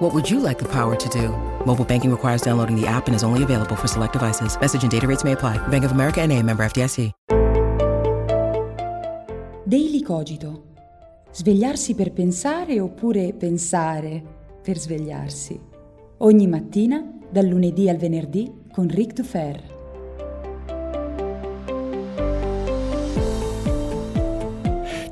What would you like the power to do? Mobile banking requires downloading the app and is only available for select devices. Message and data rates may apply. Bank of America and a member FDIC. Daily Cogito. Svegliarsi per pensare oppure pensare per svegliarsi. Ogni mattina, dal lunedì al venerdì, con Ric Dufer.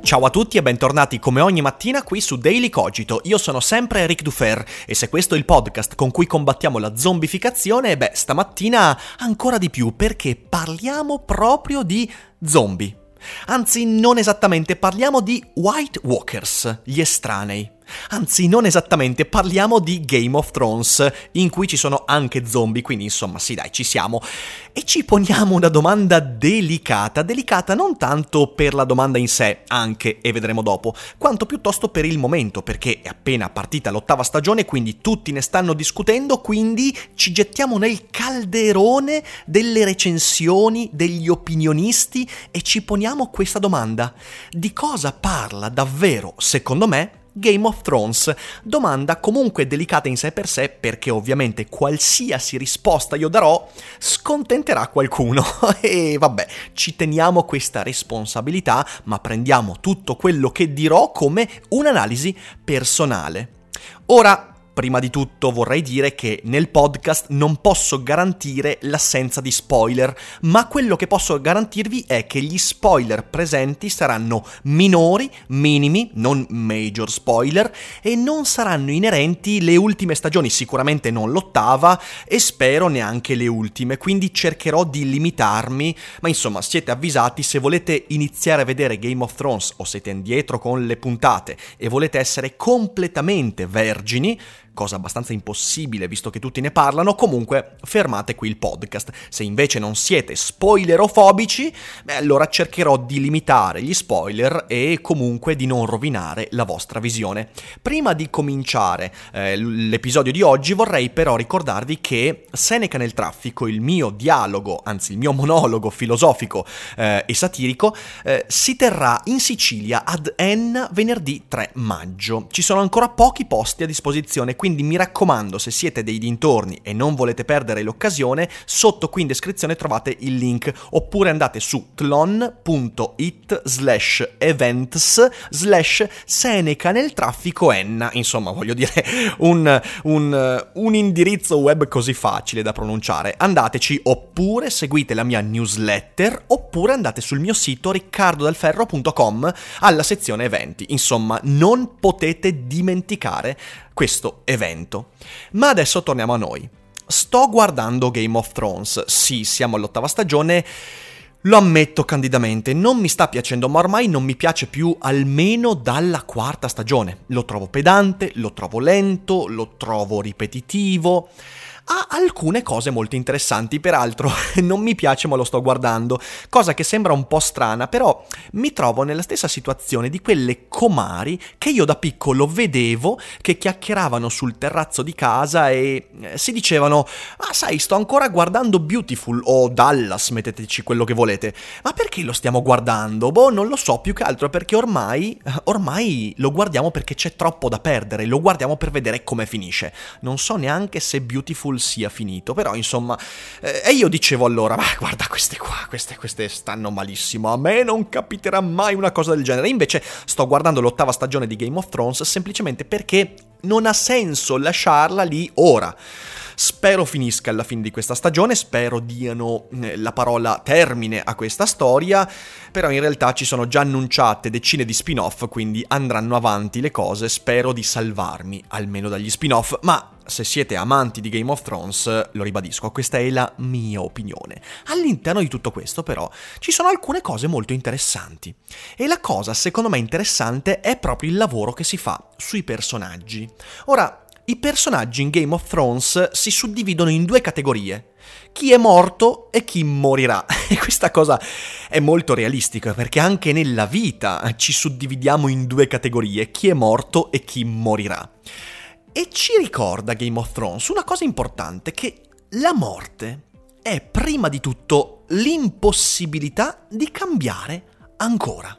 Ciao a tutti e bentornati come ogni mattina qui su Daily Cogito. Io sono sempre Eric Dufer e se questo è il podcast con cui combattiamo la zombificazione, beh, stamattina ancora di più perché parliamo proprio di zombie. Anzi, non esattamente, parliamo di White Walkers, gli estranei. Anzi, non esattamente, parliamo di Game of Thrones, in cui ci sono anche zombie, quindi insomma, sì dai, ci siamo. E ci poniamo una domanda delicata, delicata non tanto per la domanda in sé, anche, e vedremo dopo, quanto piuttosto per il momento, perché è appena partita l'ottava stagione, quindi tutti ne stanno discutendo, quindi ci gettiamo nel calderone delle recensioni, degli opinionisti e ci poniamo questa domanda. Di cosa parla davvero, secondo me, Game of Thrones. Domanda comunque delicata in sé per sé perché ovviamente qualsiasi risposta io darò scontenterà qualcuno e vabbè, ci teniamo questa responsabilità, ma prendiamo tutto quello che dirò come un'analisi personale. Ora, Prima di tutto vorrei dire che nel podcast non posso garantire l'assenza di spoiler, ma quello che posso garantirvi è che gli spoiler presenti saranno minori, minimi, non major spoiler, e non saranno inerenti le ultime stagioni, sicuramente non l'ottava e spero neanche le ultime, quindi cercherò di limitarmi, ma insomma siete avvisati se volete iniziare a vedere Game of Thrones o siete indietro con le puntate e volete essere completamente vergini, cosa abbastanza impossibile visto che tutti ne parlano, comunque fermate qui il podcast. Se invece non siete spoilerofobici, beh allora cercherò di limitare gli spoiler e comunque di non rovinare la vostra visione. Prima di cominciare eh, l'episodio di oggi vorrei però ricordarvi che Seneca nel traffico, il mio dialogo, anzi il mio monologo filosofico eh, e satirico, eh, si terrà in Sicilia ad Enna venerdì 3 maggio. Ci sono ancora pochi posti a disposizione, quindi quindi mi raccomando, se siete dei dintorni e non volete perdere l'occasione, sotto qui in descrizione trovate il link, oppure andate su tlon.it slash events slash Seneca nel traffico Enna, insomma voglio dire un, un, un indirizzo web così facile da pronunciare. Andateci, oppure seguite la mia newsletter, oppure andate sul mio sito riccardodalferro.com alla sezione eventi. Insomma, non potete dimenticare questo evento. Ma adesso torniamo a noi. Sto guardando Game of Thrones, sì, siamo all'ottava stagione. Lo ammetto candidamente, non mi sta piacendo, ma ormai non mi piace più almeno dalla quarta stagione. Lo trovo pedante, lo trovo lento, lo trovo ripetitivo ha alcune cose molto interessanti, peraltro non mi piace ma lo sto guardando, cosa che sembra un po' strana, però mi trovo nella stessa situazione di quelle comari che io da piccolo vedevo che chiacchieravano sul terrazzo di casa e eh, si dicevano "Ah, sai, sto ancora guardando Beautiful o Dallas, metteteci quello che volete". Ma perché lo stiamo guardando? Boh, non lo so, più che altro perché ormai ormai lo guardiamo perché c'è troppo da perdere, lo guardiamo per vedere come finisce. Non so neanche se Beautiful sia finito, però insomma, eh, e io dicevo allora, ma guarda queste qua, queste, queste stanno malissimo, a me non capiterà mai una cosa del genere, invece sto guardando l'ottava stagione di Game of Thrones semplicemente perché non ha senso lasciarla lì ora. Spero finisca alla fine di questa stagione, spero diano eh, la parola termine a questa storia, però in realtà ci sono già annunciate decine di spin-off, quindi andranno avanti le cose, spero di salvarmi almeno dagli spin-off, ma se siete amanti di Game of Thrones, lo ribadisco, questa è la mia opinione. All'interno di tutto questo, però, ci sono alcune cose molto interessanti. E la cosa, secondo me, interessante è proprio il lavoro che si fa sui personaggi. Ora, i personaggi in Game of Thrones si suddividono in due categorie. Chi è morto e chi morirà. E questa cosa è molto realistica perché anche nella vita ci suddividiamo in due categorie, chi è morto e chi morirà. E ci ricorda Game of Thrones una cosa importante, che la morte è prima di tutto l'impossibilità di cambiare ancora.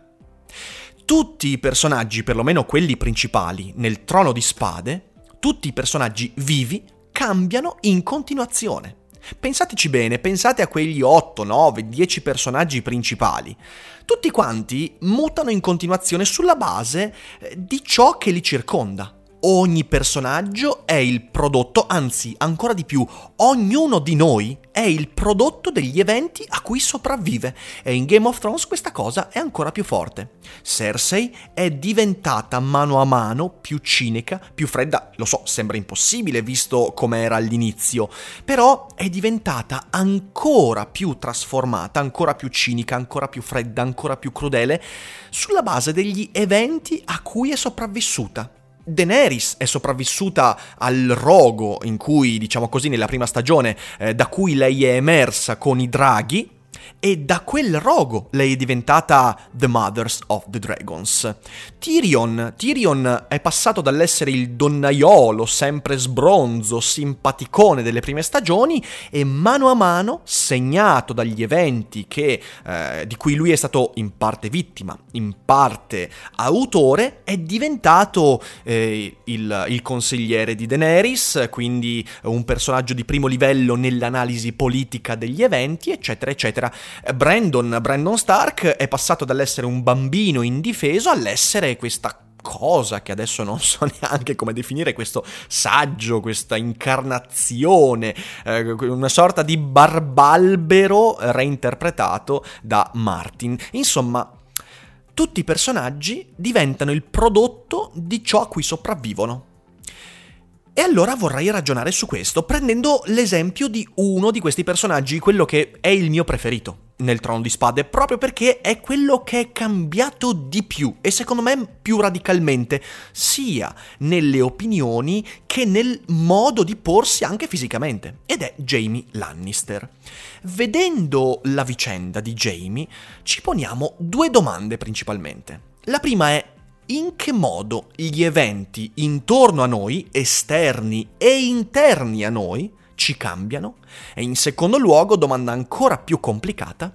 Tutti i personaggi, perlomeno quelli principali, nel trono di spade, tutti i personaggi vivi cambiano in continuazione. Pensateci bene, pensate a quegli 8, 9, 10 personaggi principali. Tutti quanti mutano in continuazione sulla base eh, di ciò che li circonda. Ogni personaggio è il prodotto, anzi ancora di più, ognuno di noi è il prodotto degli eventi a cui sopravvive e in Game of Thrones questa cosa è ancora più forte. Cersei è diventata mano a mano più cinica, più fredda, lo so, sembra impossibile visto come era all'inizio, però è diventata ancora più trasformata, ancora più cinica, ancora più fredda, ancora più crudele, sulla base degli eventi a cui è sopravvissuta. Daenerys è sopravvissuta al rogo in cui, diciamo così, nella prima stagione, eh, da cui lei è emersa con i draghi, e da quel rogo lei è diventata The Mothers of the Dragons. Tyrion, Tyrion è passato dall'essere il donnaiolo sempre sbronzo, simpaticone delle prime stagioni e mano a mano, segnato dagli eventi che, eh, di cui lui è stato in parte vittima, in parte autore, è diventato eh, il, il consigliere di Daenerys, quindi un personaggio di primo livello nell'analisi politica degli eventi, eccetera, eccetera. Brandon, Brandon Stark è passato dall'essere un bambino indifeso all'essere questa cosa che adesso non so neanche come definire, questo saggio, questa incarnazione, eh, una sorta di barbalbero reinterpretato da Martin. Insomma, tutti i personaggi diventano il prodotto di ciò a cui sopravvivono. E allora vorrei ragionare su questo, prendendo l'esempio di uno di questi personaggi, quello che è il mio preferito nel Trono di Spade, proprio perché è quello che è cambiato di più e secondo me più radicalmente, sia nelle opinioni che nel modo di porsi anche fisicamente, ed è Jamie Lannister. Vedendo la vicenda di Jamie, ci poniamo due domande principalmente. La prima è in che modo gli eventi intorno a noi, esterni e interni a noi, ci cambiano? E in secondo luogo, domanda ancora più complicata,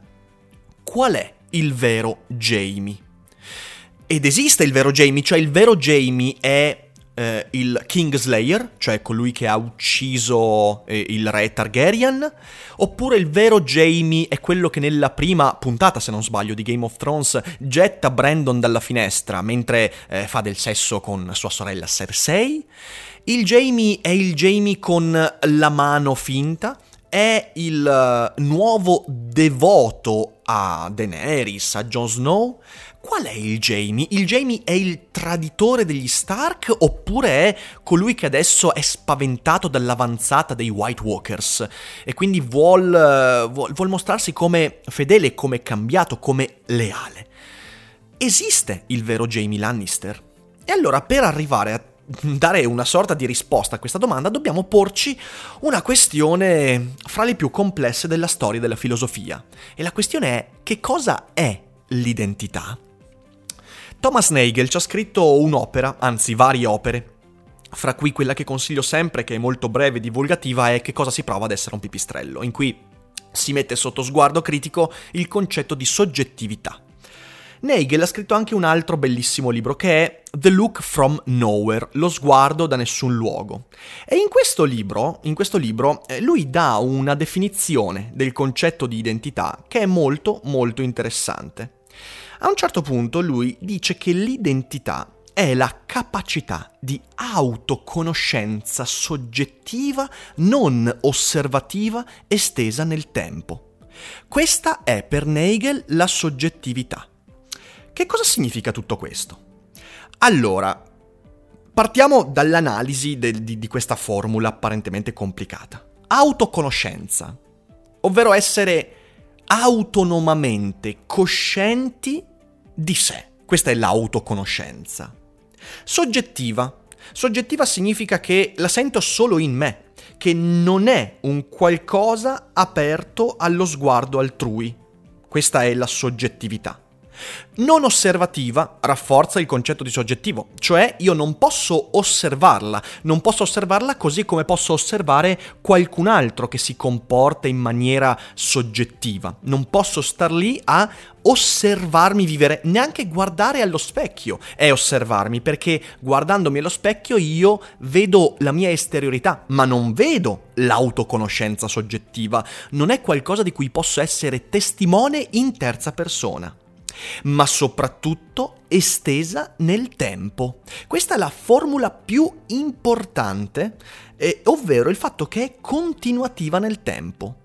qual è il vero Jamie? Ed esiste il vero Jamie, cioè il vero Jamie è eh, il Kingslayer, cioè colui che ha ucciso eh, il re Targaryen, oppure il vero Jaime è quello che nella prima puntata, se non sbaglio, di Game of Thrones getta Brandon dalla finestra mentre eh, fa del sesso con sua sorella Cersei. Il Jaime è il Jaime con la mano finta, è il uh, nuovo devoto a Daenerys, a Jon Snow, Qual è il Jamie? Il Jamie è il traditore degli Stark oppure è colui che adesso è spaventato dall'avanzata dei White Walkers e quindi vuol, vuol, vuol mostrarsi come fedele, come cambiato, come leale? Esiste il vero Jamie Lannister? E allora per arrivare a dare una sorta di risposta a questa domanda dobbiamo porci una questione fra le più complesse della storia della filosofia. E la questione è che cosa è l'identità? Thomas Nagel ci ha scritto un'opera, anzi varie opere, fra cui quella che consiglio sempre, che è molto breve e divulgativa, è Che cosa si prova ad essere un pipistrello, in cui si mette sotto sguardo critico il concetto di soggettività. Nagel ha scritto anche un altro bellissimo libro che è The Look from Nowhere, lo sguardo da nessun luogo. E in questo libro, in questo libro eh, lui dà una definizione del concetto di identità che è molto molto interessante. A un certo punto lui dice che l'identità è la capacità di autoconoscenza soggettiva, non osservativa, estesa nel tempo. Questa è per Nagel la soggettività. Che cosa significa tutto questo? Allora, partiamo dall'analisi de- di-, di questa formula apparentemente complicata. Autoconoscenza, ovvero essere autonomamente coscienti di sé. Questa è l'autoconoscenza. Soggettiva, Soggettiva significa che la sento solo in me, che non è un qualcosa aperto allo sguardo altrui. Questa è la soggettività. Non osservativa rafforza il concetto di soggettivo, cioè io non posso osservarla, non posso osservarla così come posso osservare qualcun altro che si comporta in maniera soggettiva. Non posso star lì a osservarmi vivere, neanche guardare allo specchio è osservarmi, perché guardandomi allo specchio io vedo la mia esteriorità, ma non vedo l'autoconoscenza soggettiva, non è qualcosa di cui posso essere testimone in terza persona ma soprattutto estesa nel tempo. Questa è la formula più importante, eh, ovvero il fatto che è continuativa nel tempo.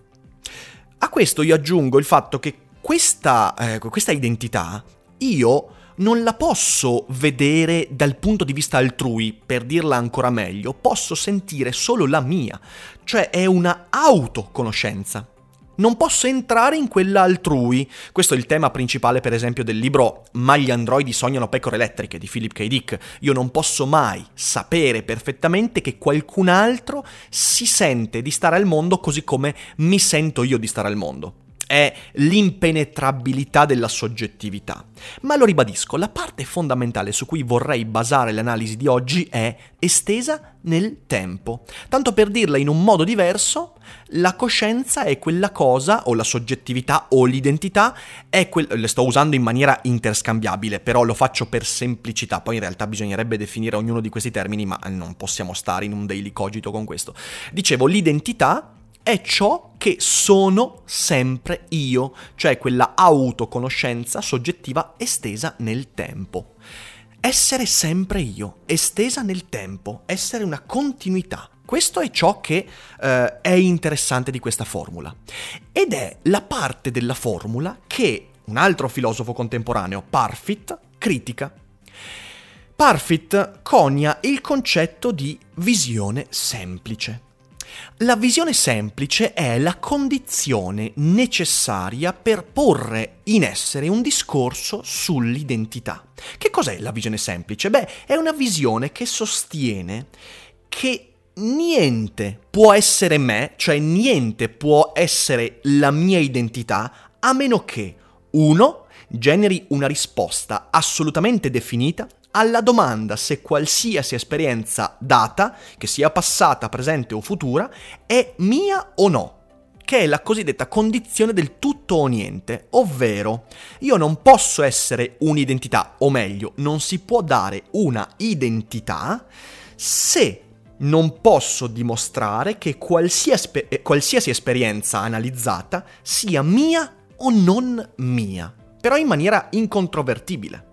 A questo io aggiungo il fatto che questa, eh, questa identità io non la posso vedere dal punto di vista altrui, per dirla ancora meglio, posso sentire solo la mia, cioè è una autoconoscenza non posso entrare in quella altrui. Questo è il tema principale, per esempio, del libro Ma gli androidi sognano pecore elettriche di Philip K. Dick. Io non posso mai sapere perfettamente che qualcun altro si sente di stare al mondo così come mi sento io di stare al mondo è l'impenetrabilità della soggettività. Ma lo ribadisco, la parte fondamentale su cui vorrei basare l'analisi di oggi è estesa nel tempo. Tanto per dirla in un modo diverso, la coscienza è quella cosa, o la soggettività o l'identità, è quel... le sto usando in maniera interscambiabile, però lo faccio per semplicità, poi in realtà bisognerebbe definire ognuno di questi termini, ma non possiamo stare in un daily cogito con questo. Dicevo, l'identità è ciò che sono sempre io, cioè quella autoconoscenza soggettiva estesa nel tempo. Essere sempre io, estesa nel tempo, essere una continuità. Questo è ciò che eh, è interessante di questa formula. Ed è la parte della formula che un altro filosofo contemporaneo, Parfit, critica. Parfit conia il concetto di visione semplice. La visione semplice è la condizione necessaria per porre in essere un discorso sull'identità. Che cos'è la visione semplice? Beh, è una visione che sostiene che niente può essere me, cioè niente può essere la mia identità, a meno che, uno, generi una risposta assolutamente definita alla domanda se qualsiasi esperienza data, che sia passata, presente o futura, è mia o no che è la cosiddetta condizione del tutto o niente, ovvero io non posso essere un'identità, o meglio, non si può dare una identità se non posso dimostrare che qualsiasi, qualsiasi esperienza analizzata sia mia o non mia, però in maniera incontrovertibile.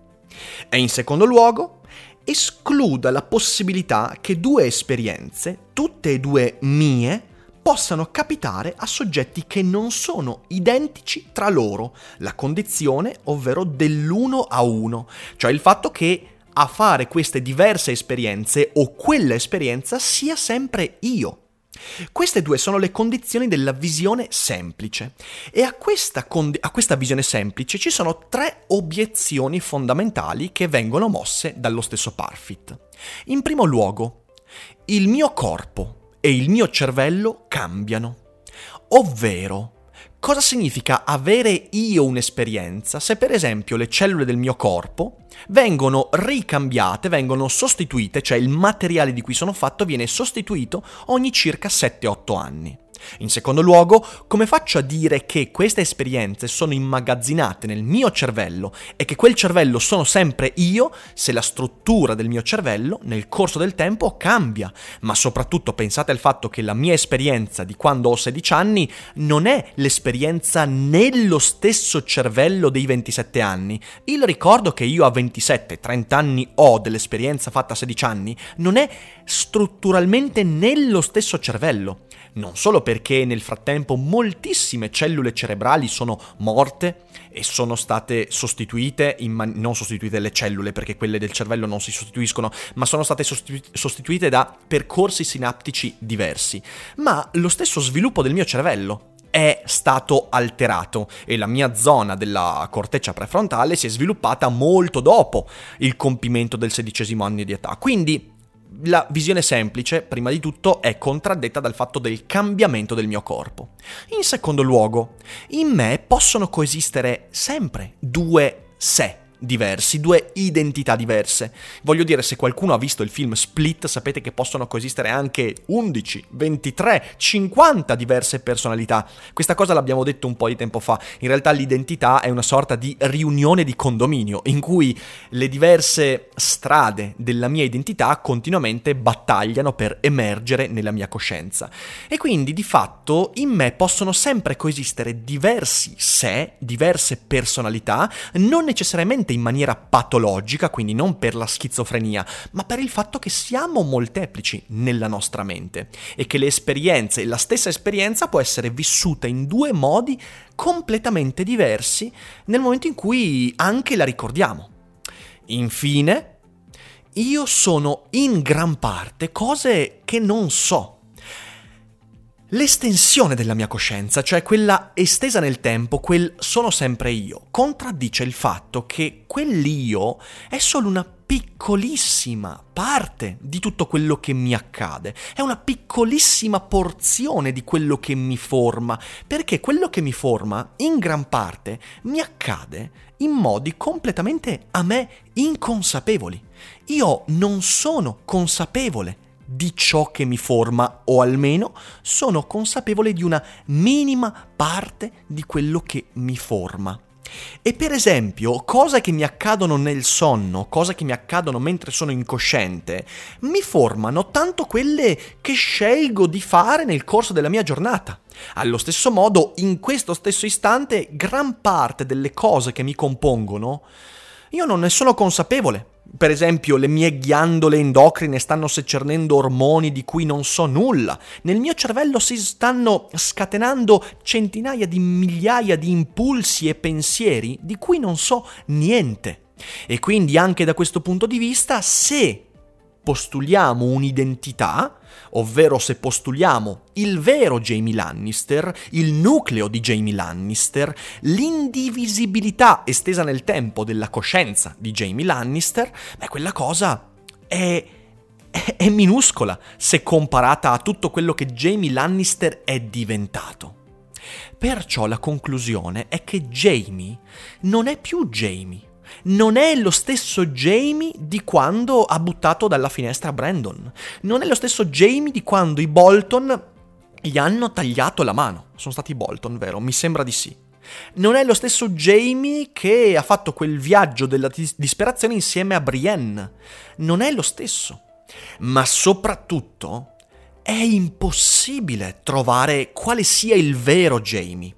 E in secondo luogo, escluda la possibilità che due esperienze, tutte e due mie, possano capitare a soggetti che non sono identici tra loro, la condizione ovvero dell'uno a uno, cioè il fatto che a fare queste diverse esperienze o quella esperienza sia sempre io. Queste due sono le condizioni della visione semplice e a questa, condi- a questa, visione semplice ci sono tre obiezioni fondamentali che vengono mosse dallo stesso Parfit. In primo luogo, il mio corpo e il mio cervello cambiano, ovvero Cosa significa avere io un'esperienza se per esempio le cellule del mio corpo vengono ricambiate, vengono sostituite, cioè il materiale di cui sono fatto viene sostituito ogni circa 7-8 anni? In secondo luogo, come faccio a dire che queste esperienze sono immagazzinate nel mio cervello e che quel cervello sono sempre io se la struttura del mio cervello nel corso del tempo cambia? Ma soprattutto pensate al fatto che la mia esperienza di quando ho 16 anni non è l'esperienza nello stesso cervello dei 27 anni. Il ricordo che io a 27-30 anni ho dell'esperienza fatta a 16 anni non è strutturalmente nello stesso cervello non solo perché nel frattempo moltissime cellule cerebrali sono morte e sono state sostituite, man- non sostituite le cellule perché quelle del cervello non si sostituiscono, ma sono state sostitu- sostituite da percorsi sinaptici diversi, ma lo stesso sviluppo del mio cervello è stato alterato e la mia zona della corteccia prefrontale si è sviluppata molto dopo il compimento del sedicesimo anno di età. Quindi la visione semplice, prima di tutto, è contraddetta dal fatto del cambiamento del mio corpo. In secondo luogo, in me possono coesistere sempre due sé diversi, due identità diverse. Voglio dire, se qualcuno ha visto il film Split, sapete che possono coesistere anche 11, 23, 50 diverse personalità. Questa cosa l'abbiamo detto un po' di tempo fa. In realtà l'identità è una sorta di riunione di condominio in cui le diverse strade della mia identità continuamente battagliano per emergere nella mia coscienza. E quindi di fatto in me possono sempre coesistere diversi sé, diverse personalità, non necessariamente in maniera patologica, quindi non per la schizofrenia, ma per il fatto che siamo molteplici nella nostra mente e che le esperienze, la stessa esperienza può essere vissuta in due modi completamente diversi nel momento in cui anche la ricordiamo. Infine, io sono in gran parte cose che non so L'estensione della mia coscienza, cioè quella estesa nel tempo, quel sono sempre io, contraddice il fatto che quell'io è solo una piccolissima parte di tutto quello che mi accade, è una piccolissima porzione di quello che mi forma, perché quello che mi forma in gran parte mi accade in modi completamente a me inconsapevoli. Io non sono consapevole di ciò che mi forma o almeno sono consapevole di una minima parte di quello che mi forma. E per esempio, cose che mi accadono nel sonno, cose che mi accadono mentre sono incosciente, mi formano tanto quelle che scelgo di fare nel corso della mia giornata. Allo stesso modo, in questo stesso istante, gran parte delle cose che mi compongono, io non ne sono consapevole. Per esempio, le mie ghiandole endocrine stanno secernendo ormoni di cui non so nulla. Nel mio cervello si stanno scatenando centinaia di migliaia di impulsi e pensieri di cui non so niente. E quindi anche da questo punto di vista, se postuliamo un'identità, ovvero se postuliamo il vero Jamie Lannister, il nucleo di Jamie Lannister, l'indivisibilità estesa nel tempo della coscienza di Jamie Lannister, beh, quella cosa è, è, minuscola se comparata a tutto quello che Jamie Lannister è diventato. Perciò la conclusione è che Jamie non è più Jamie non è lo stesso Jamie di quando ha buttato dalla finestra Brandon. Non è lo stesso Jamie di quando i Bolton gli hanno tagliato la mano. Sono stati Bolton, vero? Mi sembra di sì. Non è lo stesso Jamie che ha fatto quel viaggio della disperazione insieme a Brienne. Non è lo stesso. Ma soprattutto è impossibile trovare quale sia il vero Jamie.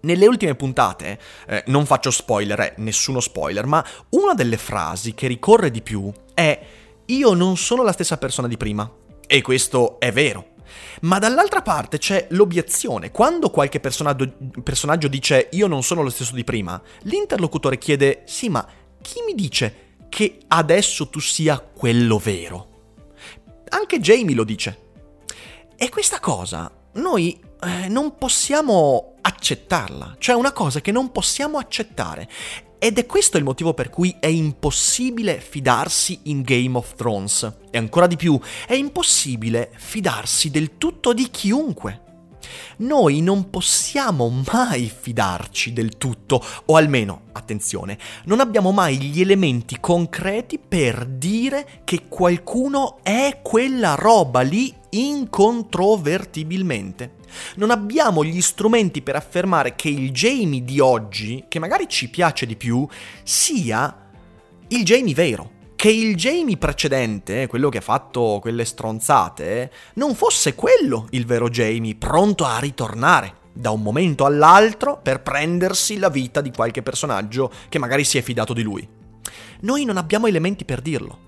Nelle ultime puntate, eh, non faccio spoiler, eh, nessuno spoiler, ma una delle frasi che ricorre di più è io non sono la stessa persona di prima. E questo è vero. Ma dall'altra parte c'è l'obiezione. Quando qualche personaggio, dice io non sono lo stesso di prima, l'interlocutore chiede sì, ma chi mi dice che adesso tu sia quello vero? Anche Jamie lo dice. E questa cosa noi eh, non possiamo accettarla, cioè una cosa che non possiamo accettare. Ed è questo il motivo per cui è impossibile fidarsi in Game of Thrones. E ancora di più, è impossibile fidarsi del tutto di chiunque. Noi non possiamo mai fidarci del tutto, o almeno, attenzione, non abbiamo mai gli elementi concreti per dire che qualcuno è quella roba lì incontrovertibilmente. Non abbiamo gli strumenti per affermare che il Jamie di oggi, che magari ci piace di più, sia il Jamie vero. Che il Jamie precedente, quello che ha fatto quelle stronzate, non fosse quello il vero Jamie, pronto a ritornare da un momento all'altro per prendersi la vita di qualche personaggio che magari si è fidato di lui. Noi non abbiamo elementi per dirlo.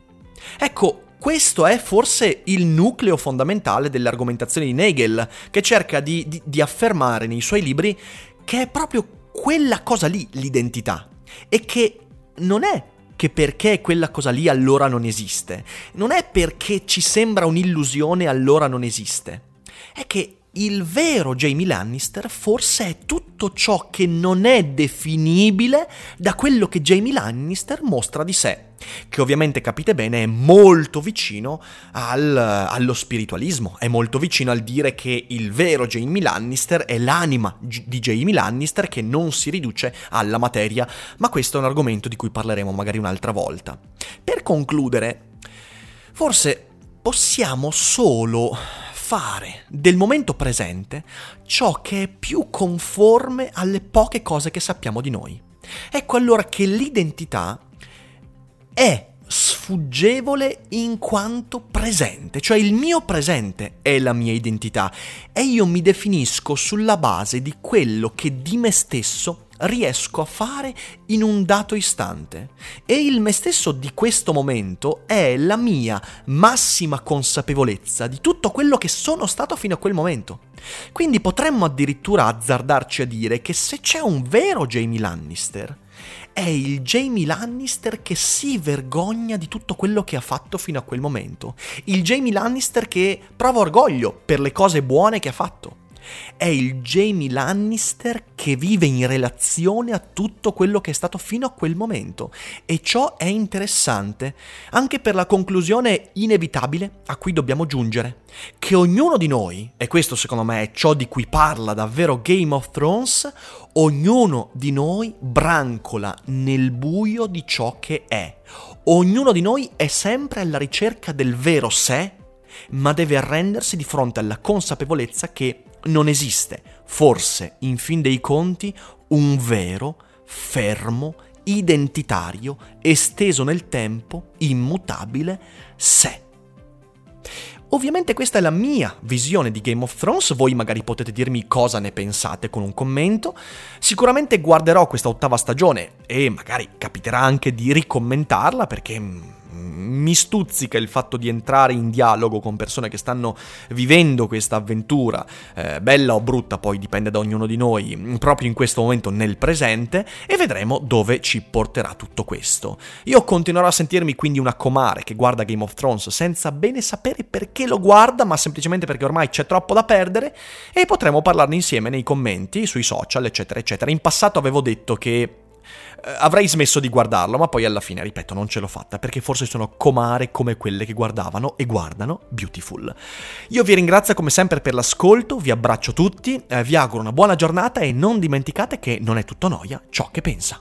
Ecco, questo è forse il nucleo fondamentale dell'argomentazione di Nagel, che cerca di, di, di affermare nei suoi libri che è proprio quella cosa lì l'identità. E che non è che perché quella cosa lì allora non esiste, non è perché ci sembra un'illusione allora non esiste, è che il vero Jamie Lannister forse è tutto ciò che non è definibile da quello che Jamie Lannister mostra di sé, che ovviamente capite bene è molto vicino al, allo spiritualismo, è molto vicino al dire che il vero Jamie Lannister è l'anima di Jamie Lannister che non si riduce alla materia, ma questo è un argomento di cui parleremo magari un'altra volta. Per concludere, forse possiamo solo fare del momento presente ciò che è più conforme alle poche cose che sappiamo di noi. Ecco allora che l'identità è sfuggevole in quanto presente, cioè il mio presente è la mia identità e io mi definisco sulla base di quello che di me stesso riesco a fare in un dato istante. E il me stesso di questo momento è la mia massima consapevolezza di tutto quello che sono stato fino a quel momento. Quindi potremmo addirittura azzardarci a dire che se c'è un vero Jamie Lannister, è il Jamie Lannister che si vergogna di tutto quello che ha fatto fino a quel momento. Il Jamie Lannister che prova orgoglio per le cose buone che ha fatto è il Jamie Lannister che vive in relazione a tutto quello che è stato fino a quel momento. E ciò è interessante, anche per la conclusione inevitabile a cui dobbiamo giungere, che ognuno di noi, e questo secondo me è ciò di cui parla davvero Game of Thrones, ognuno di noi brancola nel buio di ciò che è. Ognuno di noi è sempre alla ricerca del vero sé, ma deve arrendersi di fronte alla consapevolezza che non esiste, forse, in fin dei conti, un vero, fermo, identitario, esteso nel tempo, immutabile sé. Ovviamente questa è la mia visione di Game of Thrones, voi magari potete dirmi cosa ne pensate con un commento. Sicuramente guarderò questa ottava stagione e magari capiterà anche di ricommentarla perché mm, mi stuzzica il fatto di entrare in dialogo con persone che stanno vivendo questa avventura, eh, bella o brutta poi dipende da ognuno di noi, proprio in questo momento nel presente, e vedremo dove ci porterà tutto questo. Io continuerò a sentirmi quindi una comare che guarda Game of Thrones senza bene sapere perché lo guarda, ma semplicemente perché ormai c'è troppo da perdere, e potremo parlarne insieme nei commenti, sui social, eccetera, eccetera. In passato avevo detto che avrei smesso di guardarlo, ma poi alla fine, ripeto, non ce l'ho fatta perché forse sono comare come quelle che guardavano e guardano Beautiful. Io vi ringrazio come sempre per l'ascolto, vi abbraccio tutti, eh, vi auguro una buona giornata e non dimenticate che non è tutto noia ciò che pensa.